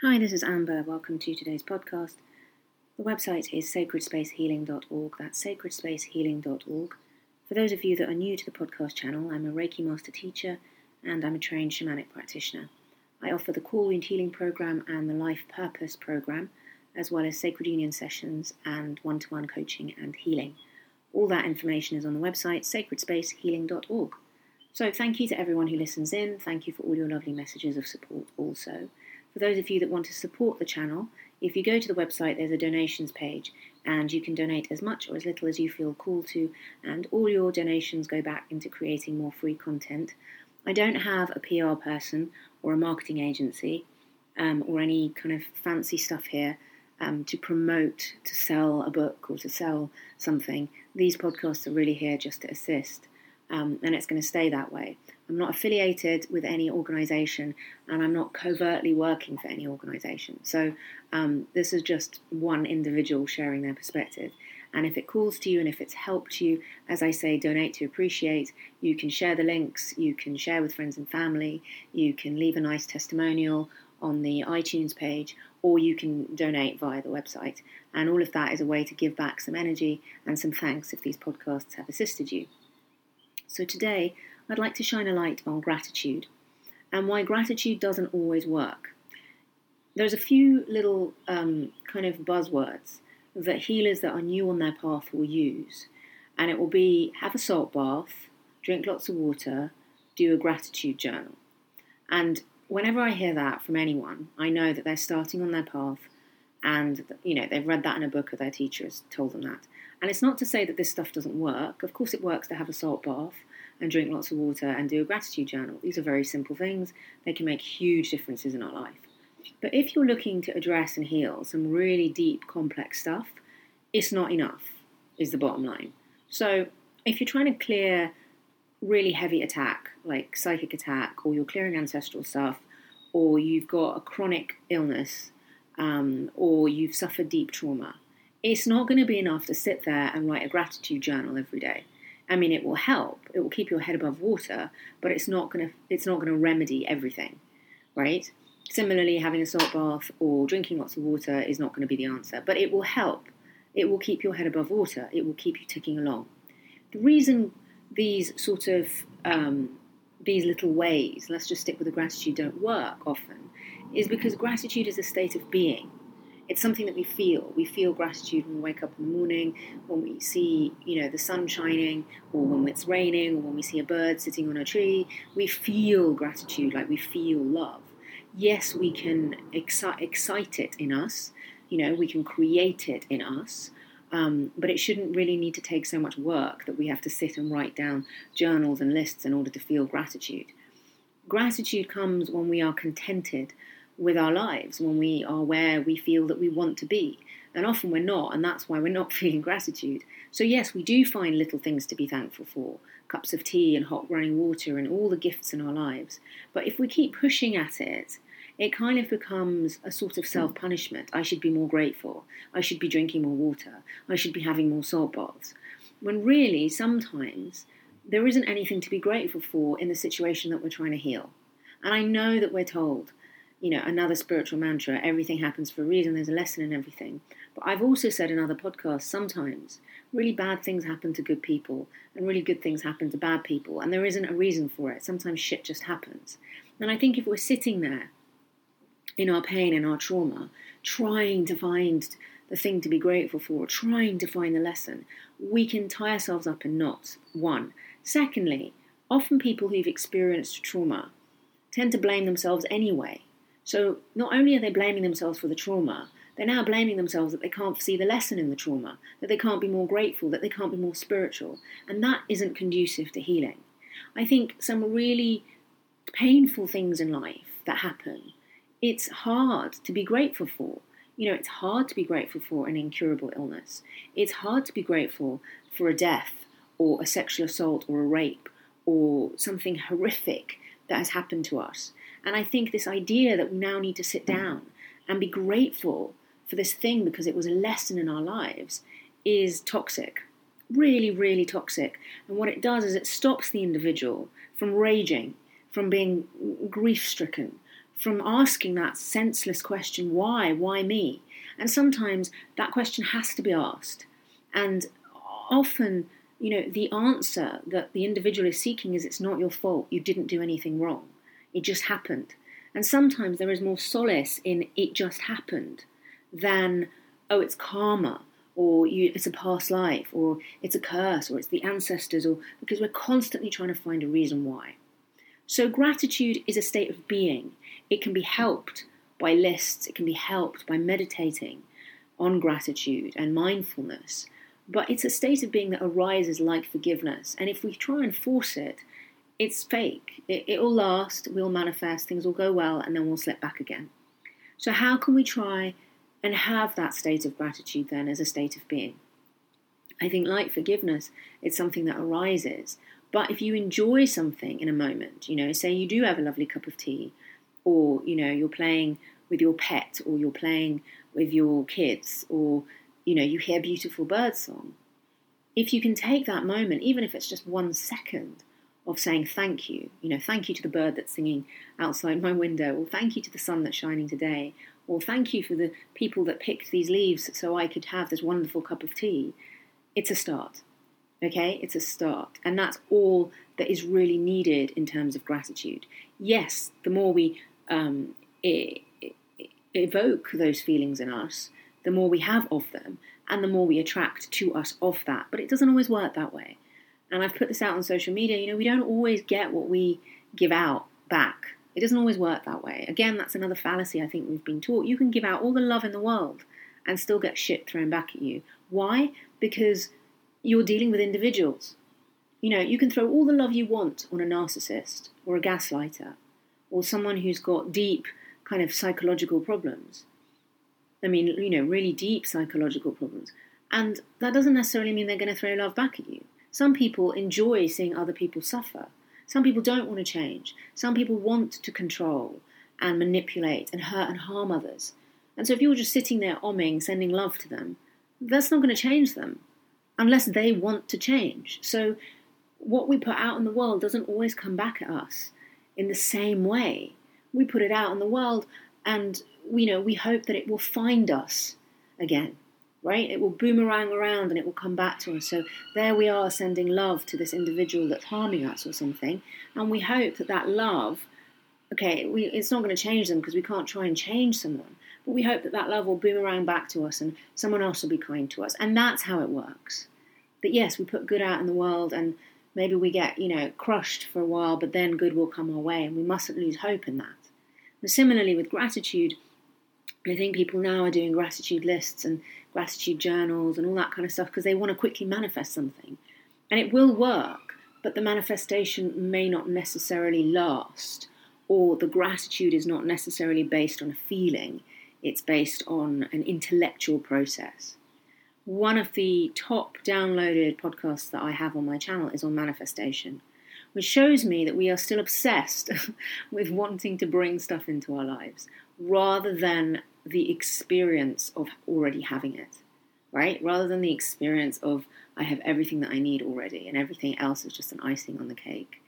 Hi, this is Amber. Welcome to today's podcast. The website is sacredspacehealing.org. That's sacredspacehealing.org. For those of you that are new to the podcast channel, I'm a Reiki Master teacher and I'm a trained shamanic practitioner. I offer the Core Wound Healing Program and the Life Purpose Program, as well as Sacred Union sessions and one to one coaching and healing. All that information is on the website sacredspacehealing.org. So, thank you to everyone who listens in. Thank you for all your lovely messages of support, also. For those of you that want to support the channel, if you go to the website, there's a donations page, and you can donate as much or as little as you feel called to, and all your donations go back into creating more free content. I don't have a PR person or a marketing agency um, or any kind of fancy stuff here um, to promote, to sell a book or to sell something. These podcasts are really here just to assist, um, and it's going to stay that way. I'm not affiliated with any organisation and I'm not covertly working for any organisation. So um, this is just one individual sharing their perspective. And if it calls to you and if it's helped you, as I say, donate to appreciate, you can share the links, you can share with friends and family, you can leave a nice testimonial on the iTunes page, or you can donate via the website. And all of that is a way to give back some energy and some thanks if these podcasts have assisted you. So today, I'd like to shine a light on gratitude and why gratitude doesn't always work. There's a few little um, kind of buzzwords that healers that are new on their path will use, and it will be have a salt bath, drink lots of water, do a gratitude journal. And whenever I hear that from anyone, I know that they're starting on their path and you know they've read that in a book or their teacher has told them that. And it's not to say that this stuff doesn't work. Of course, it works to have a salt bath and drink lots of water and do a gratitude journal. These are very simple things. They can make huge differences in our life. But if you're looking to address and heal some really deep, complex stuff, it's not enough, is the bottom line. So if you're trying to clear really heavy attack, like psychic attack, or you're clearing ancestral stuff, or you've got a chronic illness, um, or you've suffered deep trauma, it's not going to be enough to sit there and write a gratitude journal every day. I mean, it will help. It will keep your head above water, but it's not going to it's not going to remedy everything, right? Similarly, having a salt bath or drinking lots of water is not going to be the answer, but it will help. It will keep your head above water. It will keep you ticking along. The reason these sort of um, these little ways, let's just stick with the gratitude, don't work often, is because gratitude is a state of being it's something that we feel. We feel gratitude when we wake up in the morning, when we see, you know, the sun shining, or when it's raining, or when we see a bird sitting on a tree. We feel gratitude, like we feel love. Yes, we can excite, it in us. You know, we can create it in us. Um, but it shouldn't really need to take so much work that we have to sit and write down journals and lists in order to feel gratitude. Gratitude comes when we are contented with our lives when we are where we feel that we want to be. And often we're not, and that's why we're not feeling gratitude. So, yes, we do find little things to be thankful for cups of tea and hot running water and all the gifts in our lives. But if we keep pushing at it, it kind of becomes a sort of self punishment. I should be more grateful. I should be drinking more water. I should be having more salt baths. When really, sometimes, there isn't anything to be grateful for in the situation that we're trying to heal. And I know that we're told you know, another spiritual mantra everything happens for a reason, there's a lesson in everything. But I've also said in other podcasts sometimes really bad things happen to good people, and really good things happen to bad people, and there isn't a reason for it. Sometimes shit just happens. And I think if we're sitting there in our pain and our trauma, trying to find the thing to be grateful for, trying to find the lesson, we can tie ourselves up in knots. One. Secondly, often people who've experienced trauma tend to blame themselves anyway so not only are they blaming themselves for the trauma, they're now blaming themselves that they can't see the lesson in the trauma, that they can't be more grateful, that they can't be more spiritual. And that isn't conducive to healing. I think some really painful things in life that happen, it's hard to be grateful for. You know, it's hard to be grateful for an incurable illness. It's hard to be grateful for a death or a sexual assault or a rape or something horrific that has happened to us. And I think this idea that we now need to sit down and be grateful for this thing because it was a lesson in our lives is toxic. Really, really toxic. And what it does is it stops the individual from raging, from being grief stricken, from asking that senseless question, why? Why me? And sometimes that question has to be asked. And often, you know, the answer that the individual is seeking is it's not your fault, you didn't do anything wrong, it just happened. And sometimes there is more solace in it just happened than, oh, it's karma, or you, it's a past life, or it's a curse, or it's the ancestors, or because we're constantly trying to find a reason why. So, gratitude is a state of being. It can be helped by lists, it can be helped by meditating on gratitude and mindfulness, but it's a state of being that arises like forgiveness. And if we try and force it, it's fake. It, will last, we'll manifest, things will go well, and then we'll slip back again. So, how can we try and have that state of gratitude then as a state of being? I think, like forgiveness, it's something that arises. But if you enjoy something in a moment, you know, say you do have a lovely cup of tea, or, you know, you're playing with your pet, or you're playing with your kids, or, you know, you hear beautiful bird song. If you can take that moment, even if it's just one second, of saying thank you. You know, thank you to the bird that's singing outside my window, or thank you to the sun that's shining today, or thank you for the people that picked these leaves so I could have this wonderful cup of tea. It's a start. Okay? It's a start. And that's all that is really needed in terms of gratitude. Yes, the more we um, evoke those feelings in us, the more we have of them, and the more we attract to us of that. But it doesn't always work that way and I've put this out on social media, you know, we don't always get what we give out back. It doesn't always work that way. Again, that's another fallacy I think we've been taught. You can give out all the love in the world and still get shit thrown back at you. Why? Because you're dealing with individuals. You know, you can throw all the love you want on a narcissist or a gaslighter or someone who's got deep kind of psychological problems. I mean, you know, really deep psychological problems. And that doesn't necessarily mean they're going to throw love back at you. Some people enjoy seeing other people suffer. Some people don't want to change. Some people want to control and manipulate and hurt and harm others. And so if you're just sitting there omming, sending love to them, that's not going to change them unless they want to change. So what we put out in the world doesn't always come back at us in the same way. We put it out in the world and you know we hope that it will find us again right? It will boomerang around and it will come back to us. So there we are sending love to this individual that's harming us or something, and we hope that that love, okay, we, it's not going to change them because we can't try and change someone, but we hope that that love will boomerang back to us and someone else will be kind to us, and that's how it works. But yes, we put good out in the world and maybe we get, you know, crushed for a while, but then good will come our way, and we mustn't lose hope in that. And similarly with gratitude, I think people now are doing gratitude lists and gratitude journals and all that kind of stuff because they want to quickly manifest something. And it will work, but the manifestation may not necessarily last, or the gratitude is not necessarily based on a feeling, it's based on an intellectual process. One of the top downloaded podcasts that I have on my channel is on manifestation, which shows me that we are still obsessed with wanting to bring stuff into our lives rather than the experience of already having it, right? Rather than the experience of I have everything that I need already and everything else is just an icing on the cake.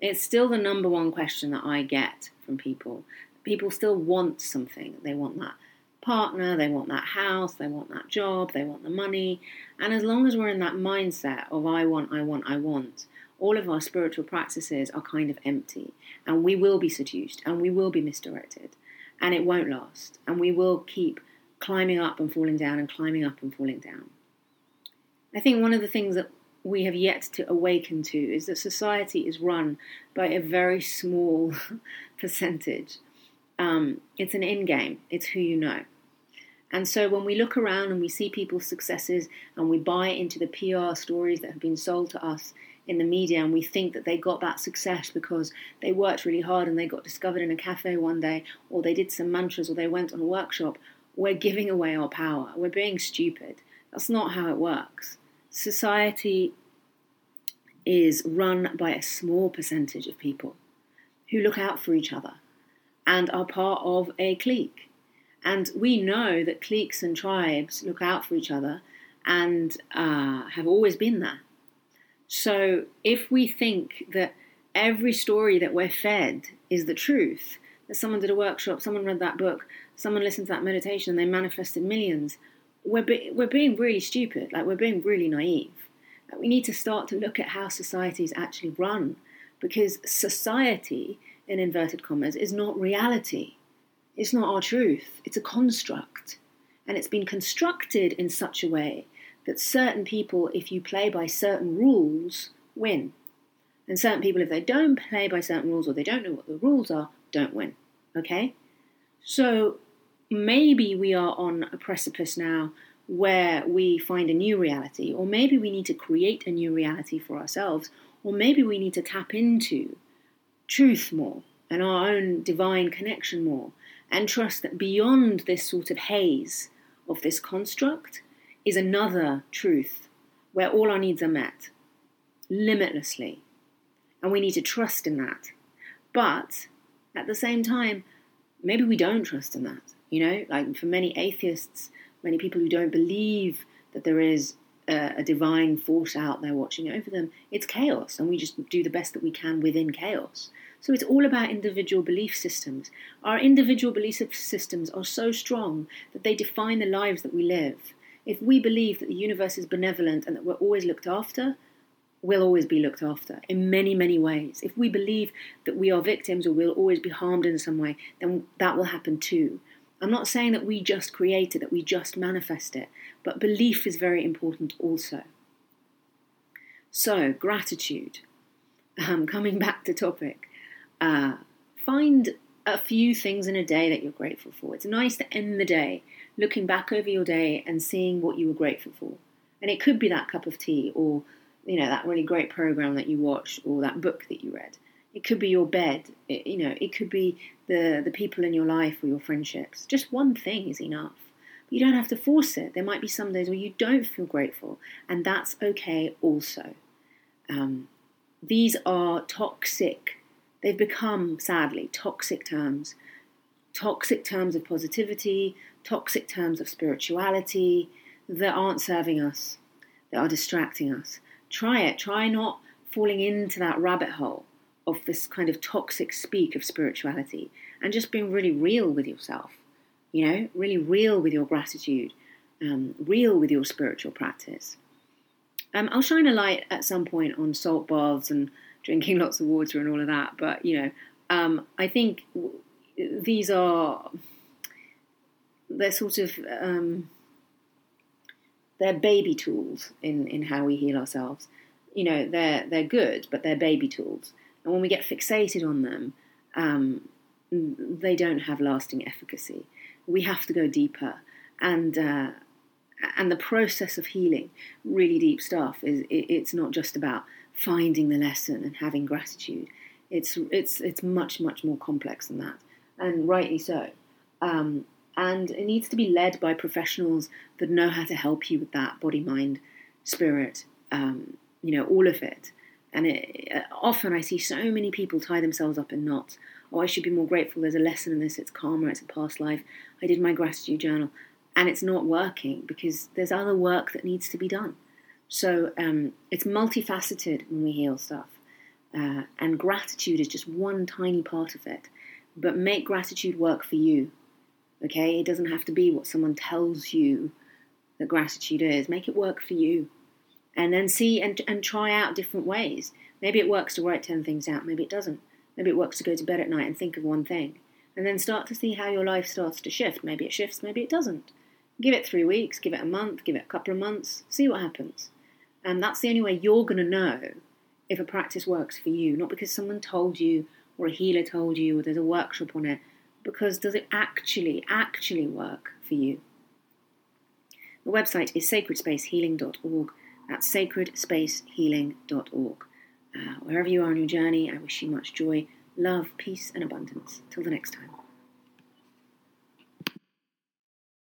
It's still the number one question that I get from people. People still want something. They want that partner, they want that house, they want that job, they want the money. And as long as we're in that mindset of I want, I want, I want, all of our spiritual practices are kind of empty and we will be seduced and we will be misdirected and it won't last. And we will keep climbing up and falling down and climbing up and falling down. I think one of the things that we have yet to awaken to is that society is run by a very small percentage. Um, it's an in game, it's who you know. And so when we look around and we see people's successes and we buy into the PR stories that have been sold to us in the media and we think that they got that success because they worked really hard and they got discovered in a cafe one day or they did some mantras or they went on a workshop, we're giving away our power. We're being stupid. That's not how it works. Society is run by a small percentage of people who look out for each other and are part of a clique. And we know that cliques and tribes look out for each other and uh, have always been there. So if we think that every story that we're fed is the truth, that someone did a workshop, someone read that book, someone listened to that meditation, and they manifested millions. We're, be- we're being really stupid, like we're being really naive. Like we need to start to look at how societies actually run because society, in inverted commas, is not reality. It's not our truth, it's a construct. And it's been constructed in such a way that certain people, if you play by certain rules, win. And certain people, if they don't play by certain rules or they don't know what the rules are, don't win. Okay? So maybe we are on a precipice now where we find a new reality, or maybe we need to create a new reality for ourselves, or maybe we need to tap into truth more and our own divine connection more, and trust that beyond this sort of haze of this construct is another truth where all our needs are met limitlessly. And we need to trust in that. But at the same time, maybe we don't trust in that. You know, like for many atheists, many people who don't believe that there is a, a, divine force out there watching over them, it's chaos, and we just do the best that we can within chaos. So it's all about individual belief systems. Our individual belief systems are so strong that they define the lives that we live. If we believe that the universe is benevolent and that we're always looked after, we'll always be looked after in many, many ways. If we believe that we are victims or we'll always be harmed in some way, then that will happen too. I'm not saying that we just create it, that we just manifest it, but belief is very important also. So, gratitude. Um, coming back to topic, uh, find a few things in a day that you're grateful for. It's nice to end the day looking back over your day and seeing what you were grateful for. And it could be that cup of tea or you know that really great program that you watched or that book that you read. It could be your bed. It, you know, it could be the the people in your life or your friendships. Just one thing is enough. But you don't have to force it. There might be some days where you don't feel grateful, and that's okay also. Um, these are toxic They've become, sadly, toxic terms. Toxic terms of positivity, toxic terms of spirituality that aren't serving us, that are distracting us. Try it. Try not falling into that rabbit hole of this kind of toxic speak of spirituality and just being really real with yourself. You know, really real with your gratitude, um, real with your spiritual practice. Um, I'll shine a light at some point on salt baths and drinking lots of water and all of that. But you know, um, I think these are they're sort of um, they're baby tools in in how we heal ourselves. You know, they're they're good, but they're baby tools, and when we get fixated on them, um, they don't have lasting efficacy. We have to go deeper, and uh, and the process of healing, really deep stuff, is it, it's not just about finding the lesson and having gratitude. It's it's it's much much more complex than that, and rightly so. Um, and it needs to be led by professionals that know how to help you with that body, mind, spirit. Um, you know, all of it. And it, uh, often I see so many people tie themselves up in knots. Oh, I should be more grateful. There's a lesson in this. It's karma. It's a past life. I did my gratitude journal, and it's not working because there's other work that needs to be done. So um, it's multifaceted when we heal stuff. Uh, and gratitude is just one tiny part of it. But make gratitude work for you. Okay? It doesn't have to be what someone tells you that gratitude is. Make it work for you. And then see and, and try out different ways. Maybe it works to write 10 things out, maybe it doesn't. Maybe it works to go to bed at night and think of one thing. And then start to see how your life starts to shift. Maybe it shifts, maybe it doesn't. Give it three weeks, give it a month, give it a couple of months, see what happens. And that's the only way you're going to know if a practice works for you, not because someone told you or a healer told you or there's a workshop on it, because does it actually, actually work for you? The website is sacredspacehealing.org. That's sacredspacehealing.org. Uh, wherever you are on your journey, I wish you much joy, love, peace, and abundance. Till the next time.